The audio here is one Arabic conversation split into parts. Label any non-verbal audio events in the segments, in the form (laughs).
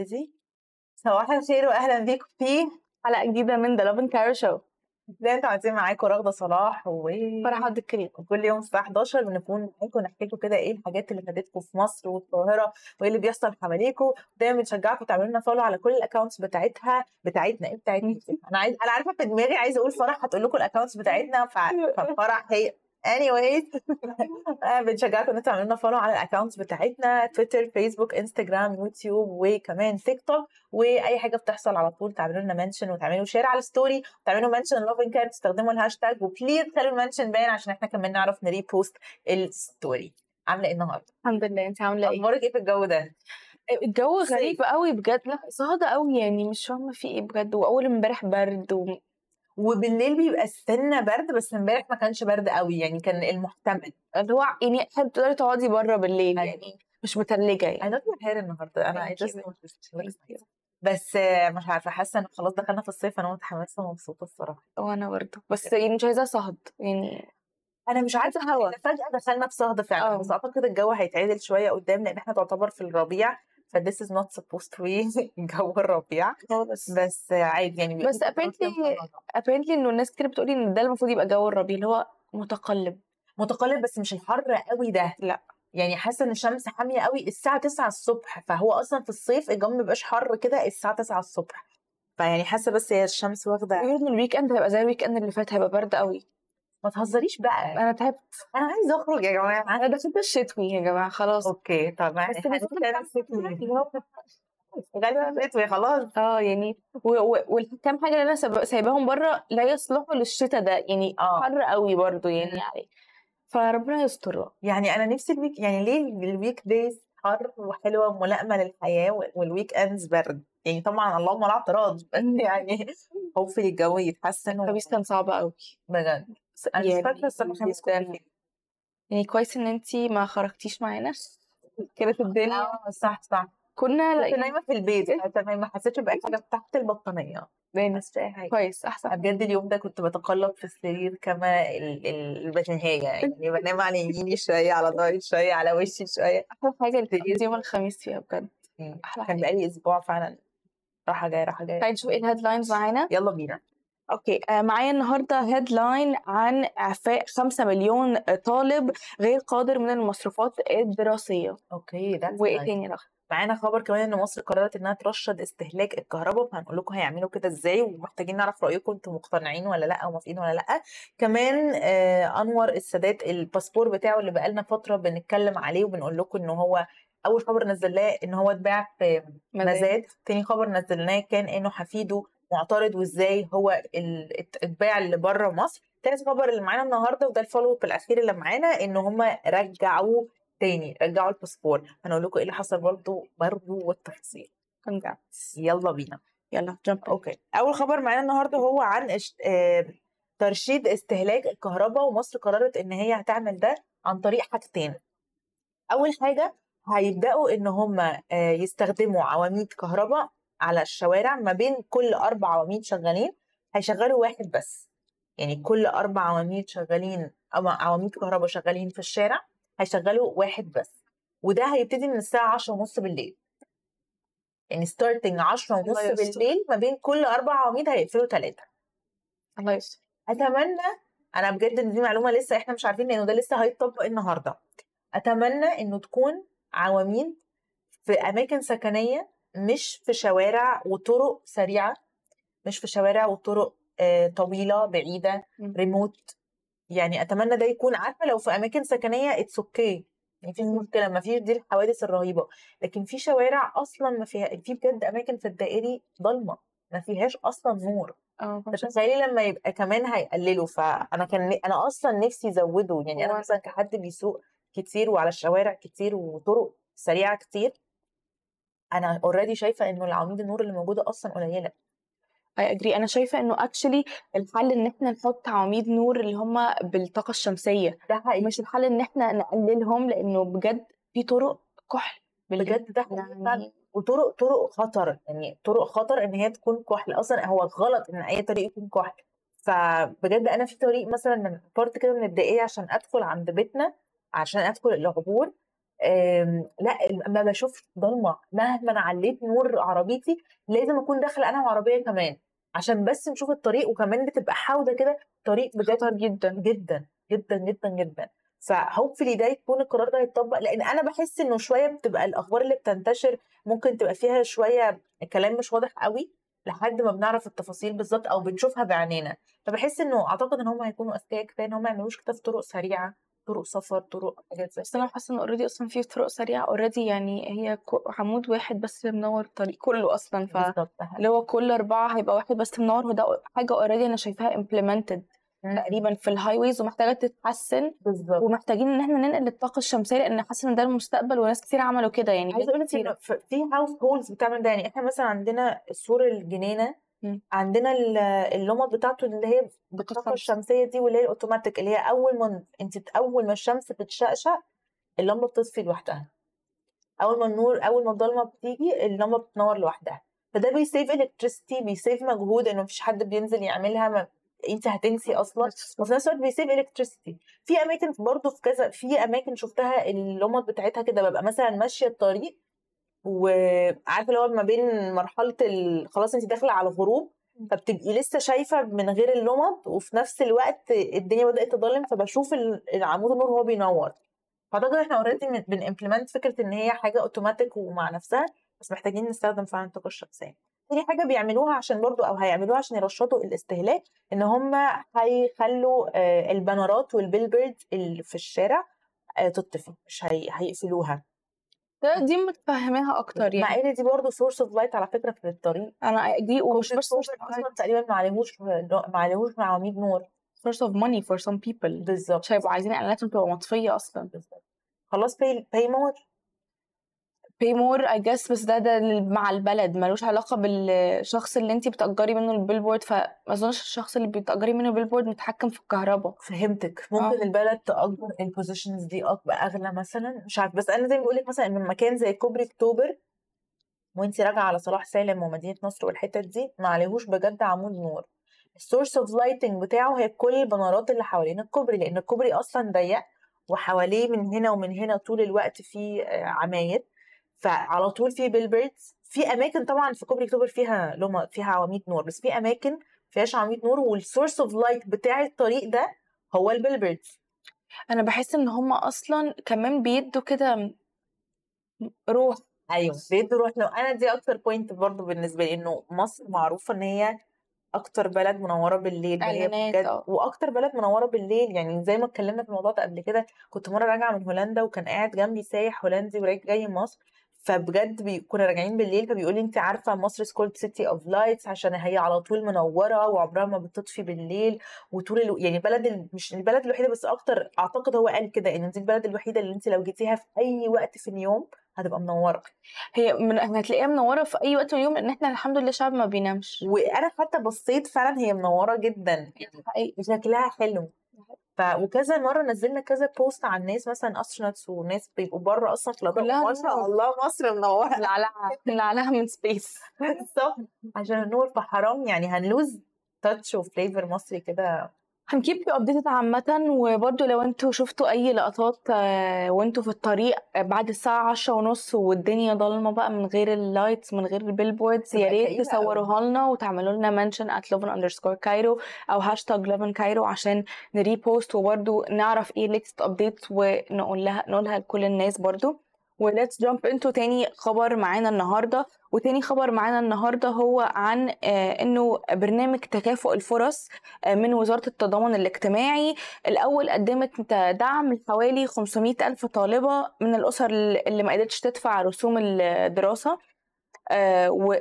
يلا ابتدي صباح الخير واهلا بيكم في حلقة جديدة من The Lovin Cairo Show زي أنتوا عايزين معاكم؟ رغدة صلاح و فرح عبد الكريم. كل يوم الساعة 11 بنكون معاكم نحكي لكم كده إيه الحاجات اللي فاتتكم في مصر والقاهرة وإيه اللي بيحصل حواليكم. دايما بنشجعكم تعملوا لنا follow على كل ال accounts بتاعتها بتاعتنا. إيه بتاعتنا؟ (laughs) أنا عايز أنا عارفة في دماغي عايزة أقول فرح هتقول لكم ال accounts بتاعتنا ف- ففرح هي anyways (laughs) بنشجعكم ان أنتوا تعملوا لنا follow على ال accounts بتاعتنا تويتر فيسبوك انستجرام يوتيوب وكمان تيك توك وأي حاجة بتحصل على طول تعملوا لنا mention وتعملوا share على ال story وتعملوا mention Lovin Cairo تستخدموا الهاشتاج و please خلوا ال mention باين عشان إحنا كمان نعرف ن repost الستوري عاملة إيه النهارده؟ الحمد لله. أنت عاملة إيه؟ أخبارك إيه في الجو ده؟ الجو. غريب قوي بجد. لا صهد قوي يعني مش فاهمة في إيه بجد. وأول امبارح برد و... وبالليل بيبقى السنة برد بس امبارح ما كانش برد قوي يعني كان المحتمل. اللي هو يعني تقدري تقعدي بره بالليل أيوة. يعني مش متلجة يعني. Your hair النهارده. أنا I just. بس مش عارفة حاسة إن خلاص دخلنا في الصيف أنا متحمسة ومبسوطة الصراحة. وأنا برضه. بس يعني مش عايزة صهد يعني أنا مش عارفة عايزة هوا. فجأة دخلنا في صهد فعلا. آه. بس أعتقد الجو هيتعدل شوية قدام لأن إحنا تعتبر في الربيع. ف this is not supposed to be (laughs) جو الربيع. خالص. بس عادي يعني بس apparently- apparently إنه الناس كتير بتقولي إن ده المفروض يبقى جو الربيع اللي هو متقلب. متقلب بس مش الحر قوي ده. لا. يعني حاسة إن الشمس حامية قوي الساعة 9 الصبح فهو أصلا في الصيف الجو ما بيبقاش حر كده الساعة 9 الصبح. فيعني حاسة بس هي الشمس واخدة بيقولوا إن ال weekend هيبقى زي ال weekend اللي فات هيبقى برد قوي. ما تهزريش بقى أنا تعبت. أنا عايزة أخرج يا جماعة. أنا دخلت الشتوي يا جماعة خلاص. okay طب بس غالبا شتوي (laughs) خلاص. آه يعني وال كام حاجة اللي أنا سايباهم بره لا يصلحوا للشتاء ده يعني آه. حر قوي برضو. يعني يعني فربنا يستر. يعني أنا نفسي ال week يعني ليه ال weekdays حر وحلوة وملائمة للحياة وال weekends برد؟ يعني طبعا اللهم لا اعتراض (laughs) يعني هوبفلي الجو يتحسن الخميس كان صعب قوي بجد. أنا مش يعني فاكرة الصراحة. يعني كويس إن انتي ما خرجتيش معانا. (laughs) كانت الدنيا آه صح صح. كنا كنت نايمة في البيت حتى ما حسيتش بأي حاجة تحت البطانية. يعني حاجة. كويس احسن بجد اليوم ده كنت بتقلب في السرير كما ال- ال- البتنهاية يعني. (laughs) بنام على يميني شوية على ظهري شوية على وشي شوية. أحلى حاجة اللي يوم الخميس فيها بجد. أحلى كان حاجة. بقالي أسبوع فعلا. راحة جاية راحة جاية. تعالي نشوف إيه ال headlines معانا. يلا بينا. okay آه، معايا النهارده headline عن إعفاء 5 مليون طالب غير قادر من المصروفات الدراسية. okay ده وإيه تاني معانا خبر كمان إن مصر قررت إنها ترشد استهلاك الكهرباء فهنقول لكم هيعملوا كده إزاي ومحتاجين نعرف رأيكم أنتم مقتنعين ولا لأ أو موافقين ولا لأ. كمان آه أنور السادات الباسبور بتاعه اللي بقالنا فترة بنتكلم عليه وبنقول لكم إن هو أول خبر نزلناه إن هو اتباع في مزاد. تاني خبر نزلناه كان إنه حفيده معترض وإزاي هو اتباع اللي بره مصر. تالت خبر اللي معانا النهارده وده ال follow up الأخير اللي معانا إن هم رجعوه تاني رجعوا الباسبور هنقول لكم إيه اللي حصل برضه برضه والتفاصيل. يلا بينا. يلا jump okay. أول خبر معانا النهارده هو عن اشت... آه... ترشيد استهلاك الكهرباء ومصر قررت إن هي هتعمل ده عن طريق حاجتين. أول حاجة هيبدأوا إن هم آه، يستخدموا عواميد كهرباء على الشوارع ما بين كل أربع عواميد شغالين هيشغلوا واحد بس. يعني كل أربع عواميد شغالين أو عواميد كهرباء شغالين في الشارع هيشغلوا واحد بس. وده هيبتدي من الساعة 10 ونص بالليل. يعني ستارتنج 10 ونص. بالليل ما بين كل أربع عواميد هيقفلوا ثلاثة الله يستر. أتمنى أنا بجد إن دي معلومة لسه إحنا مش عارفين لأنه ده لسه هيتطبق النهارده. أتمنى إنه تكون عواميد في أماكن سكنية مش في شوارع وطرق سريعة مش في شوارع وطرق آه، طويلة بعيدة. ريموت يعني أتمنى ده يكون عارفة لو في أماكن سكنية it's okay يعني في مشكلة ما فيش دي الحوادث الرهيبة. لكن في شوارع أصلا ما فيها في بجد أماكن في الدائري ضلمة ما فيهاش أصلا نور. آه فتخيلي لما يبقى كمان هيقللوا. فانا كان أنا أصلا نفسي يزودوا. يعني أنا مثلا كحد بيسوق كتير وعلى الشوارع كتير وطرق سريعة كتير أنا already شايفة إنه العواميد النور اللي موجودة أصلا قليلة. I agree أنا شايفة إنه actually الحل إن إحنا نحط عواميد نور اللي هم بالطاقة الشمسية. ده حقيقي. مش الحل إن إحنا نقللهم لأنه بجد في طرق كحل بجد ده. يعني وطرق طرق خطر. يعني طرق خطر إن هي تكون كحل. أصلا هو غلط إن أي طريق يكون كحل. فبجد أنا في طريق مثلا من بارت كده من الدقيقه عشان أدخل عند بيتنا عشان أدخل العبور. آمم، لأ ما باشوفش ضلمة مهما علّيت نور عربيتي لازم أكون داخلة أنا وعربية كمان، عشان بس نشوف الطريق وكمان بتبقى حاودة كده طريق بجد جدًا. جدًا، جدًا، جدًا، جدًا. فhopefully ده يكون القرار ده هيتطبّق، لإن أنا باحس إنه شوية بتبقى الأخبار اللي بتنتشر ممكن تبقى فيها شوية كلام مش واضح أوي، لحد ما بنعرف التفاصيل بالضبط أو بنشوفها بعينينا، فباحس إنه أعتقد إن هُم هيكونوا أذكيا كفاية إن هُم ما يعملوش كده في طرق سريعة، طرق سفر، طرق حاجات زي بس كده. حاسة إن already أصلًا في طرق سريعة already يعني هي عمود واحد بس منوّر الطريق كله أصلًا، ف اللي. هو كل 4 هيبقى واحد بس منوّر وده حاجة already أنا شايفاها إمم. تقريبًا في ال highways ومحتاجة تتحسّن، بالضبط. ومحتاجين إن إحنا ننقل الطاقة الشمسية لإن حاسة إن ده المستقبل وناس كتير عملوا كده يعني عايزة بلاد أقول لِك في households بتعمل ده، يعني إحنا مثلًا عندنا سور الجنينة إمم. عندنا ال اللُمَض بتاعته اللي هي بالطاقة الشمس. الشمسية دي واللي هي الأوتوماتيك اللي هي أول ما أنتِ أول ما الشمس تتشقشق اللمبة بتطفي لوحدها. أول ما النور أول ما الضلمة بتيجي اللمبة بتنوّر لوحدها، فده بي save electricity بي save مجهود إنه ما فيش حد بينزل يعملها ما أنتِ هتنسي أصلًا، وفي نفس الوقت بيsave electricity. في أماكن برضه في كذا في أماكن شُفتها اللُمَض بتاعتها كده بابقى مثلًا ماشية الطريق وعارفة اللي هو ما بين مرحلة ال خلاص أنتِ داخلة على الغروب، فبتبقي لسه شايفة من غير اللُمَض وفي نفس الوقت الدنيا بدأت تضلّم فباشوف ال العمود النور وهو بينوّر. فأعتقد إحنا already بن بنimplement فكرة إن هي حاجة أوتوماتيك ومع نفسها، بس محتاجين نستخدم فعلًا الطاقة الشمسية. تاني حاجة بيعملوها عشان برضه أو هيعملوها عشان يرشّدوا الاستهلاك، إن هُم هيخلّوا آآ البانرات والbillboards اللي في الشارع آآ تطفي، مش هي هيقفلوها. ده دي متفهماها أكتر مع يعني. إن دي برضه source of light على فكرة في الطريق. أنا دي ومش بس light أصلًا تقريبًا ما عليهوش ما عليهوش عواميد نور. source of money for some people بالضبط. مش هيبقوا عايزين إعلاناتهم تبقى مطفية أصلًا. بالضبط. خلاص pay pay more. Pay more I guess بس ده ده مع البلد ما لوش علاقة بالشخص اللي أنتِ بتأجّري منه ال billboard فما أظنش الشخص اللي بتأجّري منه ال billboard متحكم في الكهربا. فهمتِك، آه. ممكن البلد تأجّر ال positions دي أغلى مثلًا، مش عارفة، بس أنا زي ما باقول لِك مثلًا إن مكان زي كوبري أكتوبر وأنتِ راجعة على صلاح سالم ومدينة نصر والحتت دي ما عليهوش بجد عمود نور. ال source of lighting بتاعه هي كل البانرات اللي حوالين الكوبري، لإن الكوبري أصلًا ضيّق وحواليه من هنا ومن هنا طول الوقت في آآ عماير، فعلى طول في billboards. في أماكن طبعًا في كوبري أكتوبر فيها لُمَض فيها عواميد نور، بس في أماكن ما فيهاش عواميد نور والsource of light بتاع الطريق ده هو الbillboards. أنا باحس إن هُم أصلًا كمان بيدّوا كده روح. أيوه، بيدّوا روح لو أنا دي أكتر point برضه بالنسبة لي، إنه مصر معروفة إن هي أكتر بلد منوّرة بالليل، إعلانات بجد آه. وأكتر بلد منوّرة بالليل، يعني زي ما اتكلمنا في الموضوع ده قبل كده، كنت مرّة راجعة من هولندا وكان قاعد جنبي سايح هولندي وراج جاي مصر، فبجد كنا راجعين بالليل فبيقول لي: "أنتِ عارفة مصر called city of lights عشان هي على طول منوّرة وعمرها ما بتطفي بالليل وطول ألو" يعني بلد ال مش البلد الوحيدة بس أكتر أعتقد هو قال كده، إن دي البلد الوحيدة اللي أنتِ لو جيتيها في أي وقت في اليوم هتبقى منوّرة. هي من هتلاقيها منوّرة في أي وقت من اليوم لإن إحنا الحمد لله شعب ما بينامش. وأنا حتى بصّيت فعلًا هي منوّرة جدًا،. شكلها حلو. ف وكذا مرّة نزّلنا كذا post عن ناس مثلًا astronauts وناس بيبقوا برّه أصلًا في كلّها ما شاء. الله مصر منوّرة. ملعلعة ملعلعة من space. (laughs) بالضبط، عشان النور فحرام يعني هنlose touch وflavor مصري كده. هنkeep you updated عامةً، وبرضه لو أنتم شُفتوا أي لقطات وأنتم في الطريق بعد الساعة 10:30 والدنيا ضلمة بقى من غير الlights من غير الbillboards يا ريت. تصوروها لنا وتعملوا لنا mention at lovin_cairo أو hashtag lovincairo عشان نrepost وبرضه نعرف إيه latest updates ونقول لها نقولها لكل الناس برضه. وlet's jump into تاني خبر معانا النهارده، وتاني خبر معانا النهارده هو عن آآ إنه برنامج تكافؤ الفرص آآ من وزارة التضامن الاجتماعي، الأول قدّمت دعم لحوالي 500,000 طالبة من الأسر ال اللي ما قدرتش تدفع رسوم و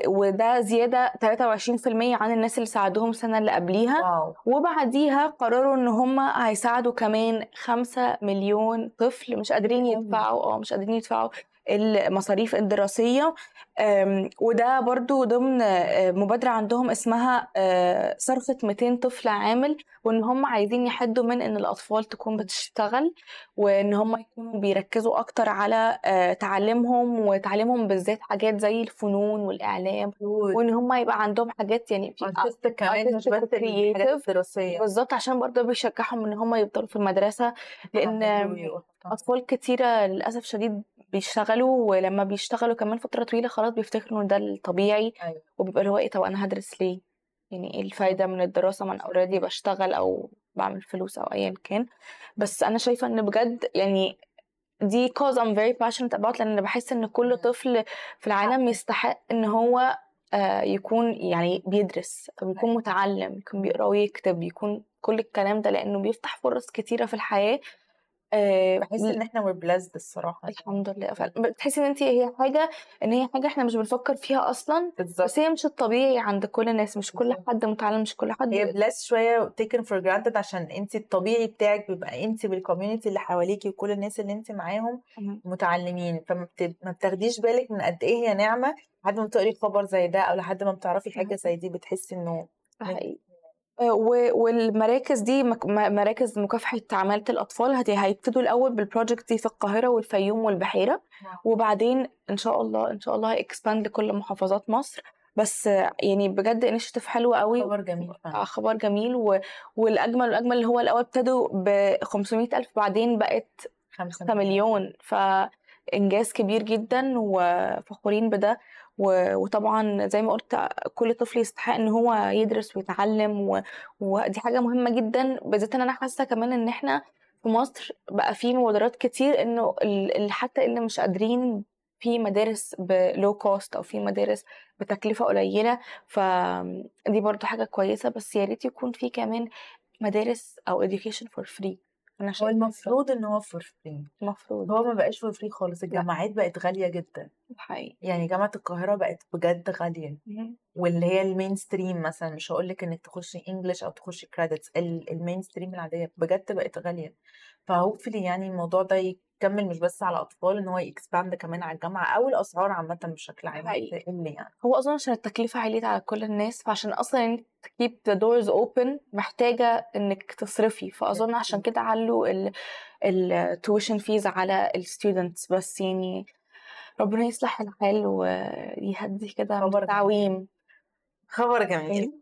وده زيادة 23% عن الناس اللي ساعدوهم السنة اللي قبليها، واو! وبعديها قرروا إن هُم هيساعدوا كمان 5 مليون طفل مش قادرين. يدفعوا آه، مش قادرين يدفعوا المصاريف الدراسية آم، وده برضو ضمن آه، مبادرة عندهم اسمها آه، صرفه 200 طفل عامل وإن هم عايزين يحدوا من إن الأطفال تكون بتشتغل وإن هم يكونوا بيركزوا أكتر على آه، تعليمهم وتعليمهم بالذات حاجات زي الفنون والإعلام وإن هم يبقى عندهم حاجات يعني في كمان مش بس. الدراسية بالظبط عشان برضه بيشجعهم إن هم يفضلوا في المدرسة لأن أطفال كتيرة للأسف شديد بيشتغلوا ولما بيشتغلوا كمان فترة طويلة خلاص بيفتكروا إن ده الطبيعي أيوة. وبيبقى اللي هو إيه طب أنا هدرس ليه يعني إيه الفايدة من الدراسة ما أنا اوريدي بشتغل أو بعمل فلوس أو ايا كان بس أنا شايفة إن بجد يعني دي cause I'm very passionate about لأن أنا بحس إن كل. طفل في العالم يستحق إن هو آه، يكون يعني بيدرس أو يكون متعلم يكون بيقرأ ويكتب يكون كل الكلام ده لأنه بيفتح فرص كتيرة في الحياة آه، بحس إن إحنا we're blessed الصراحة. الحمد لله فعلا. بتحسي إن انت هي حاجة إن هي حاجة إحنا مش بنفكر فيها أصلا بالظبط بس هي مش الطبيعي عند كل الناس مش كل. حد متعلم مش كل حد هي blessed شوية taken for granted عشان انت الطبيعي بتاعك بيبقى انت بالكوميونتي اللي حواليكي وكل الناس اللي انت معاهم. متعلمين. فما بت- ما بتاخديش بالك من قد إيه هي نعمة لحد ما بتقري خبر زي ده أو لحد ما بتعرفي حاجة زي دي بتحسي إنه حقيقي. والمراكز دي مراكز مكافحة عمالة الأطفال هت- هيبتدوا الأول بال project دي في القاهرة والفيوم والبحيرة. وبعدين إن شاء الله إن شاء الله هي expand لكل محافظات مصر. بس يعني بجد initiative حلو قوي. خبر جميل آه، خبر جميل. و... والأجمل والأجمل اللي هو الأول ابتدوا ب 500 ألف بعدين بقت خمسة 5 مليون. فإنجاز كبير جدا وفخورين بده. وطبعا زي ما قلت كل طفل يستحق إن هو يدرس ويتعلم. ودي حاجة مهمة جدا بالذات إن أنا حاسة كمان إن إحنا في مصر بقى في مبادرات كتير إنه حتى اللي مش قادرين في مدارس ب low cost أو في مدارس بتكلفة قليلة فدي برضو حاجة كويسة بس يا ريت يكون في كمان مدارس أو education for free أنا هو شايفة المفروض إن هو for free المفروض. هو ما بقاش for free خالص الجامعات بقت غالية جدا. حقيقي. يعني جامعة القاهرة بقت بجد غالية. واللي هي ال mainstream مثلا مش هقول لك إنك تخشي English أو تخشي credits ال mainstream العادية بجد بقت غالية. ف hopefully يعني الموضوع ده يكمل مش بس على أطفال إن هو ي expand كمان على الجامعة أو الأسعار عامة بشكل عام. تقل يعني. هو أظن عشان التكلفة عليت على كل الناس فعشان أصلا keep the doors open محتاجة إنك تصرفي. فأظن عشان كده علوا ال ال tuition fees على ال students بس يعني. ربنا يصلح الحال ويهدي كده التعويم خبر جميل.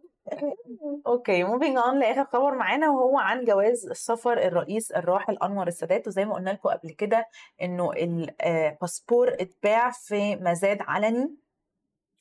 okay moving on لآخر خبر معانا وهو عن جواز السفر الرئيس الراحل أنور السادات. وزي ما قلنا لكم قبل كده إنه الباسبور اتباع في مزاد علني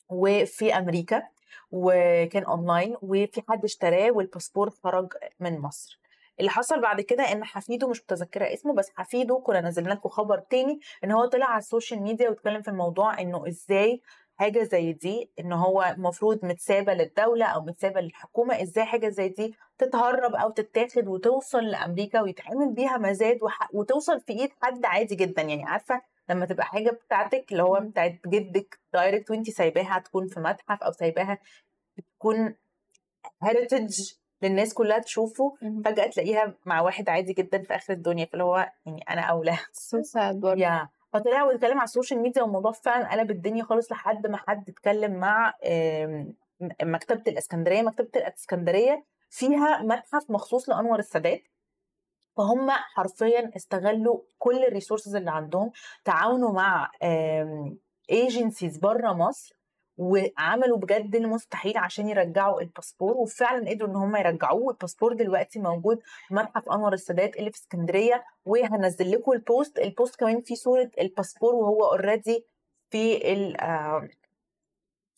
وفي أمريكا وكان أونلاين وفي حد اشتراه والباسبور خرج من مصر. اللي حصل بعد كده إن حفيده مش متذكرة اسمه بس حفيده كنا نزلنا لكم خبر تاني إن هو طلع على ال social media واتكلم في الموضوع إنه إزاي حاجة زي دي إن هو المفروض متسابة للدولة أو متسابة للحكومة إزاي حاجة زي دي تتهرب أو تتاخد وتوصل لأمريكا ويتعمل بيها مزاد وح... وتوصل في إيد حد عادي جدا. يعني عارفة لما تبقى حاجة بتاعتك اللي هو. بتاعت جدك direct وانت سايباها تكون في متحف أو سايباها تكون heritage للناس كلها تشوفه فجأة تلاقيها مع واحد عادي جدا في آخر الدنيا. فاللي هو يعني أنا أولى. So sad برضه. فطلع واتكلم على ال social media والموضوع فعلا قلب الدنيا خالص لحد ما حد اتكلم مع آم، م- مكتبة الإسكندرية. مكتبة الإسكندرية فيها متحف مخصوص لأنور السادات. فهم حرفيا استغلوا كل ال resources اللي عندهم تعاونوا مع agencies بره مصر وعملوا بجد المستحيل عشان يرجعوا الباسبور وفعلا قدروا إن هم يرجعوه. والباسبور دلوقتي موجود في متحف انور السادات اللي في اسكندرية وهنزل لكم ال post ال post كمان فيه صورة الباسبور وهو already في ال- آه،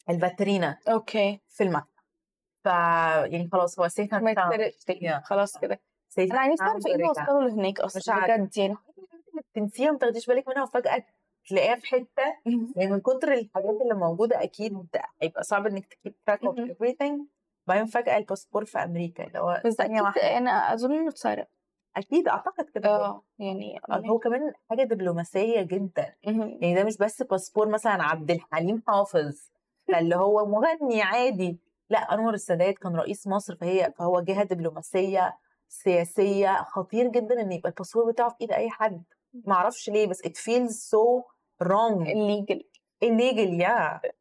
الفاترينا okay. في المتحف. ف يعني خلاص هو safe ما يتسرقش. خلاص كده. أنا نفسي اعرف إيه اللي وصله لهناك أصلا. بجد يعني؟ تنسيها وما تاخديش بالك منها. وفجأة تلاقيها في حتة يعني من كتر الحاجات اللي موجودة أكيد هيبقى صعب إنك ت keep track of everything. بعدين فجأة الباسبور في أمريكا اللي هو ثانية واحدة أنا أظن إنه اتسرق. أكيد أعتقد كده. آه يعني هو كمان حاجة دبلوماسية جدا. يعني ده مش بس باسبور مثلا عبد الحليم حافظ اللي هو مغني عادي. لا أنور السادات كان رئيس مصر فهي فهو جهة دبلوماسية سياسية. خطير جدا إن يبقى الباسبور بتاعه في إيد أي حد. ما أعرفش ليه بس it feels so wrong. Illegal. Illegal yeah.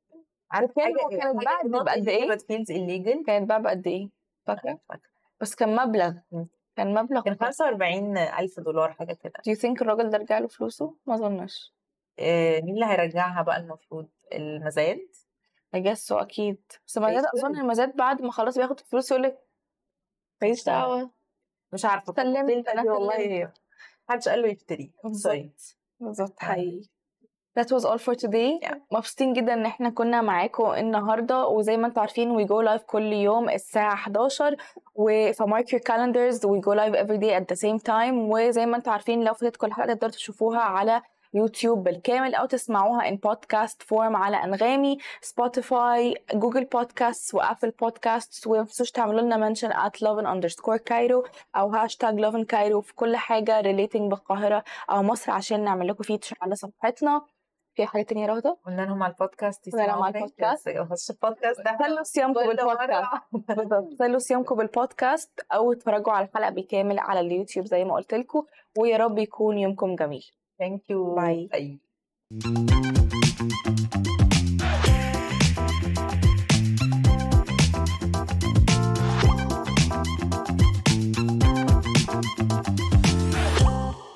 عارف كان حاجة- كانت بعد not بقد إيه؟ feels illegal. كانت بقى بقد إيه؟ فاكرة؟ بس كان مبلغ. كان مبلغ كان 45 ألف دولار حاجة كده. Do you think الراجل ده رجع له فلوسه؟ ما أظنش. آه، مين اللي هيرجعها بقى المفروض؟ guess so أكيد. بس المزاد أظن. المزاد بعد ما خلاص بياخد الفلوس يقول لك ماليش دعوة. مش عارفة. سلمت، والله محدش قال له يشتري. بالظبط. بالظبط آه. حقيقي That was all for today. Yeah. مبسوطين جدا إن إحنا كنا معاكم النهارده. وزي ما أنتم عارفين we go live كل يوم الساعة 11 و ف mark your calendars. we go live every day at the same time. وزي ما أنتم عارفين لو فاتتكم الحلقة تقدروا تشوفوها على يوتيوب بالكامل أو تسمعوها in podcast form على أنغامي Spotify Google Podcast و Apple Podcast وما تنسوش تعملوا لنا mention at lovin underscore Cairo أو hashtag lovin Cairo في كل حاجة relating بالقاهرة أو مصر عشان نعمل لكم feature على صفحتنا. في حاجة تانية رهدة؟ قلنا لهم على البودكاست لهم على يسمعوا البودكاست. بس البودكاست ده خلوا (laughs) صيامكم بالبودكاست خلوا صيامكم بالبودكاست أو اتفرجوا على الحلقة بالكامل على اليوتيوب زي ما قلت لكم ويا رب يكون يومكم جميل Thank you Bye. Bye.